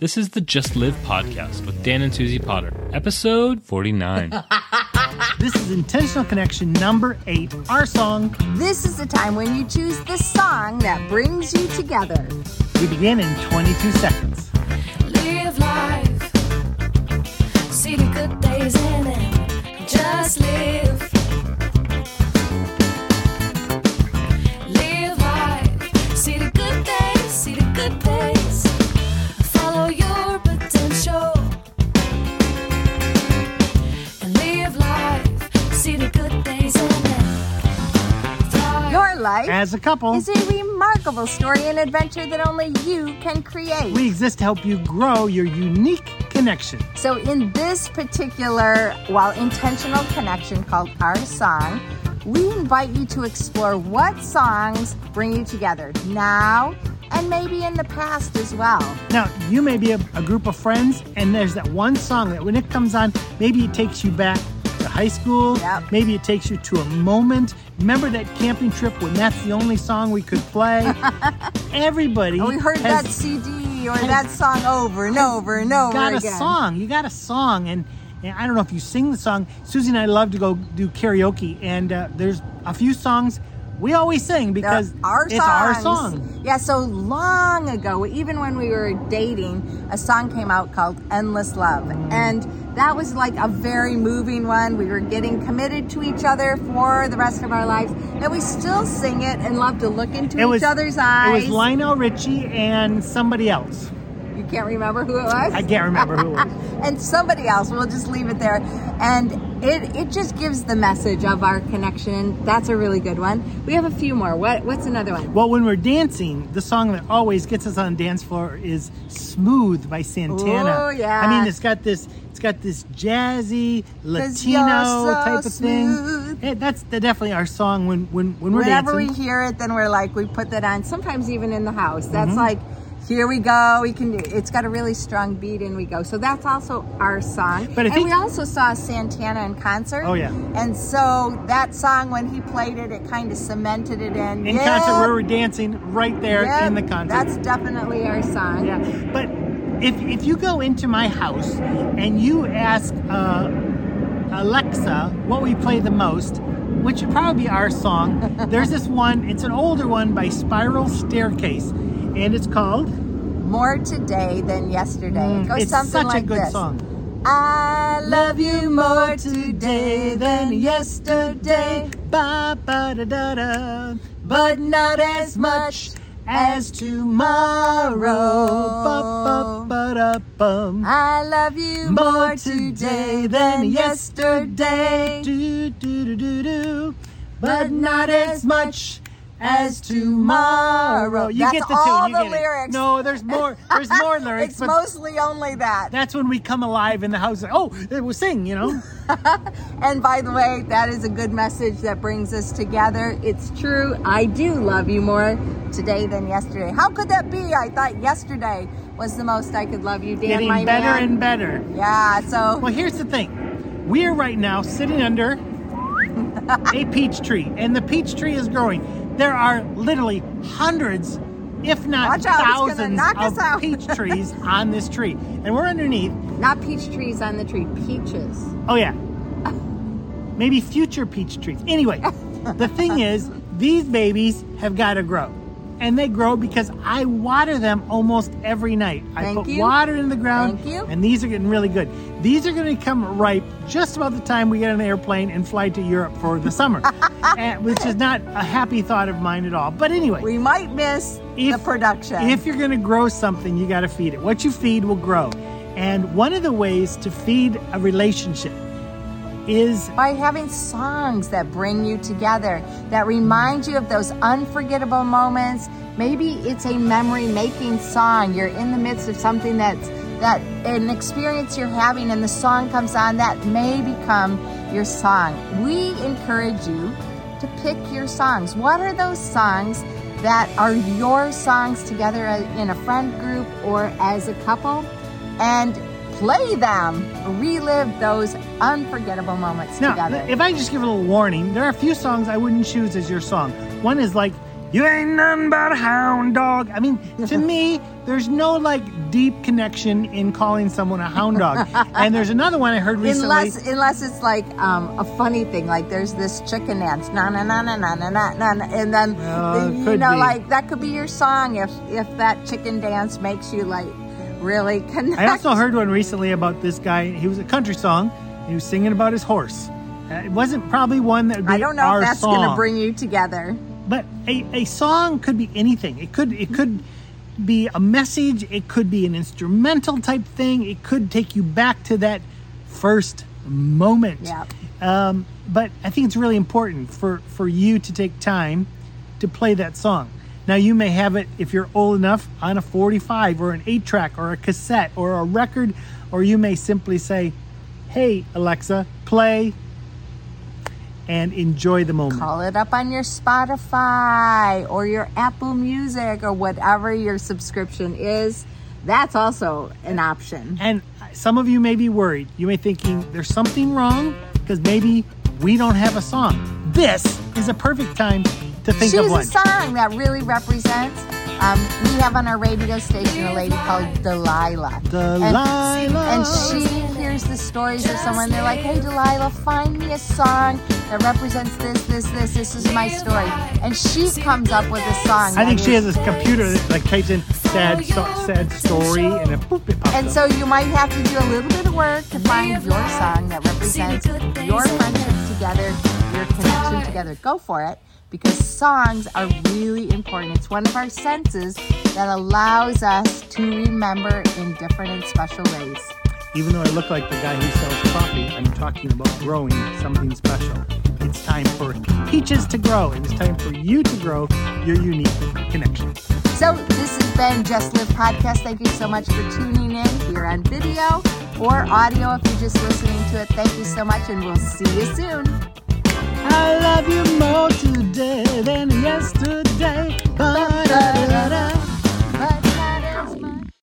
This is the Just Live podcast with Dan and Suzie Potter, episode 49. This is Intentional Connection number eight, our song. This is the time when you choose the song that brings you together. We begin in 22 seconds. Live life. See the good days in it. Just live. As a couple, is a remarkable story and adventure that only you can create. we exist to help you grow your unique connection. So, in this particular, well, intentional connection called Our Song, we invite you to explore what songs bring you together now and maybe in the past as well. Now, you may be a, a group of friends, and there's that one song that when it comes on, maybe it takes you back high school. Yep. Maybe it takes you to a moment. Remember that camping trip when that's the only song we could play? Everybody. And we heard has that CD or that song over and over and over got a song. You got a song, and, and I don't know if you sing the song. Suzie and I love to go do karaoke, and uh, there's a few songs we always sing because our it's songs. our song. Yeah, so long ago, even when we were dating, a song came out called Endless Love. And that was like a very moving one. We were getting committed to each other for the rest of our lives. And we still sing it and love to look into It was each other's eyes. It was Lionel Richie and somebody else. you can't remember who it was? I can't remember who it was. and somebody else. We'll just leave it there. And it, it just gives the message of our connection. That's a really good one. We have a few more. What What's another one? Well, when we're dancing, the song that always gets us on the dance floor is "Smooth" by Santana. Oh yeah. I mean, it's got this, it's got this jazzy Latino so type of thing. that's the, definitely our song when when when we're Whenever dancing. we hear it, then we're like, we put that on. Sometimes even in the house. That's Mm-hmm. like, here we go. We can. It's got a really strong beat, and we go. So that's also our song. But and we also saw Santana in concert. Oh, yeah. And so that song, when he played it, it kind of cemented it in. in Yep, concert where we're dancing right there in the concert. That's definitely our song. Yeah, but if if you go into my house and you ask uh, Alexa what we play the most, which would probably be our song, there's this one. It's an older one by Spiral Starecase, and it's called. More today than yesterday. It goes Mm, it's something such like a good this. song. I love you more today than yesterday. Ba ba da da da. but not as much As tomorrow. I love you more today than yesterday, but not as much as tomorrow. You That's get the all tune. You the get it. lyrics. No, there's more. There's more lyrics. It's but mostly only that. that's when we come alive in the house. Oh, we'll sing. You know. And by the way, that is a good message that brings us together. It's true. I do love you more today than yesterday. How could that be? I thought yesterday was the most I could love you, Dan, Getting my better man. and better. yeah. So Well, here's the thing. We are right now sitting under a peach tree, and the peach tree is growing. There are literally hundreds, if not Watch out, it's gonna thousands, knock us of peach trees on this tree, and we're underneath. not peach trees on the tree, peaches. Oh yeah. Maybe future peach trees. Anyway, the thing is, these babies have got to grow. And they grow because I water them almost every night. I Thank put you. water in the ground, Thank you. and these are getting really good. These are going to become ripe just about the time we get on an airplane and fly to Europe for the summer, and- eh, which is not a happy thought of mine at all. But anyway, We might miss the production. if you're going to grow something, you got to feed it. What you feed will grow. And one of the ways to feed a relationship is by having songs that bring you together, that remind you of those unforgettable moments. Maybe it's a memory making song. You're in the midst of something that's that an experience you're having and the song comes on that may become your song. We encourage you to pick your songs. What are those songs that are your songs together uh, in a friend group or as a couple? And play them, relive those unforgettable moments Now, together. if I just give a little warning, there are a few songs I wouldn't choose as your song. One is like You ain't none but a hound dog. I mean, to me, there's no like deep connection in calling someone a hound dog. and there's another one I heard recently. Unless, unless it's like um, a funny thing, like there's this chicken dance, na na na na na na na, na and then it you know, be. like that could be your song if if that chicken dance makes you like really connect. I also heard one recently about this guy. He was a country song. He was singing about his horse. Uh, it wasn't probably one that would be I don't know if that's going to bring you together. But a, a song could be anything. It could it could be a message. It could be an instrumental type thing. It could take you back to that first moment. Yeah. Um, but I think it's really important for for you to take time to play that song. Now you may have it if you're old enough on a 45 or an 8 track or a cassette or a record, or you may simply say, "Hey Alexa, play." And enjoy the moment. Call it up on your Spotify or your Apple Music or whatever your subscription is. That's also an option. And some of you may be worried. You may be thinking there's something wrong because maybe we don't have a song. This is a perfect time to think Choose of one. a song that really represents. Um, we have on our radio station a lady called Delilah. Delilah. And, and she hears the stories of someone. They're like, hey, Delilah, find me a song that represents this, this, this. This is my story. And she comes up with a song. I think she has this computer that like types in sad so, sad story and it, boop, it pops And up. so you might have to do a little bit of work to find your song that represents your friendship together, your connection together. Go for it because songs are really important. It's one of our senses that allows us to remember in different and special ways. Even though I look like the guy who sells coffee, I'm talking about growing something special. It's time for peaches to grow, and it's time for you to grow your unique connection. So this has been Just Live Podcast. Thank you so much for tuning in here on video or audio if you're just listening to it. Thank you so much, and we'll see you soon. I love you more today than yesterday. Ba-da-da-da.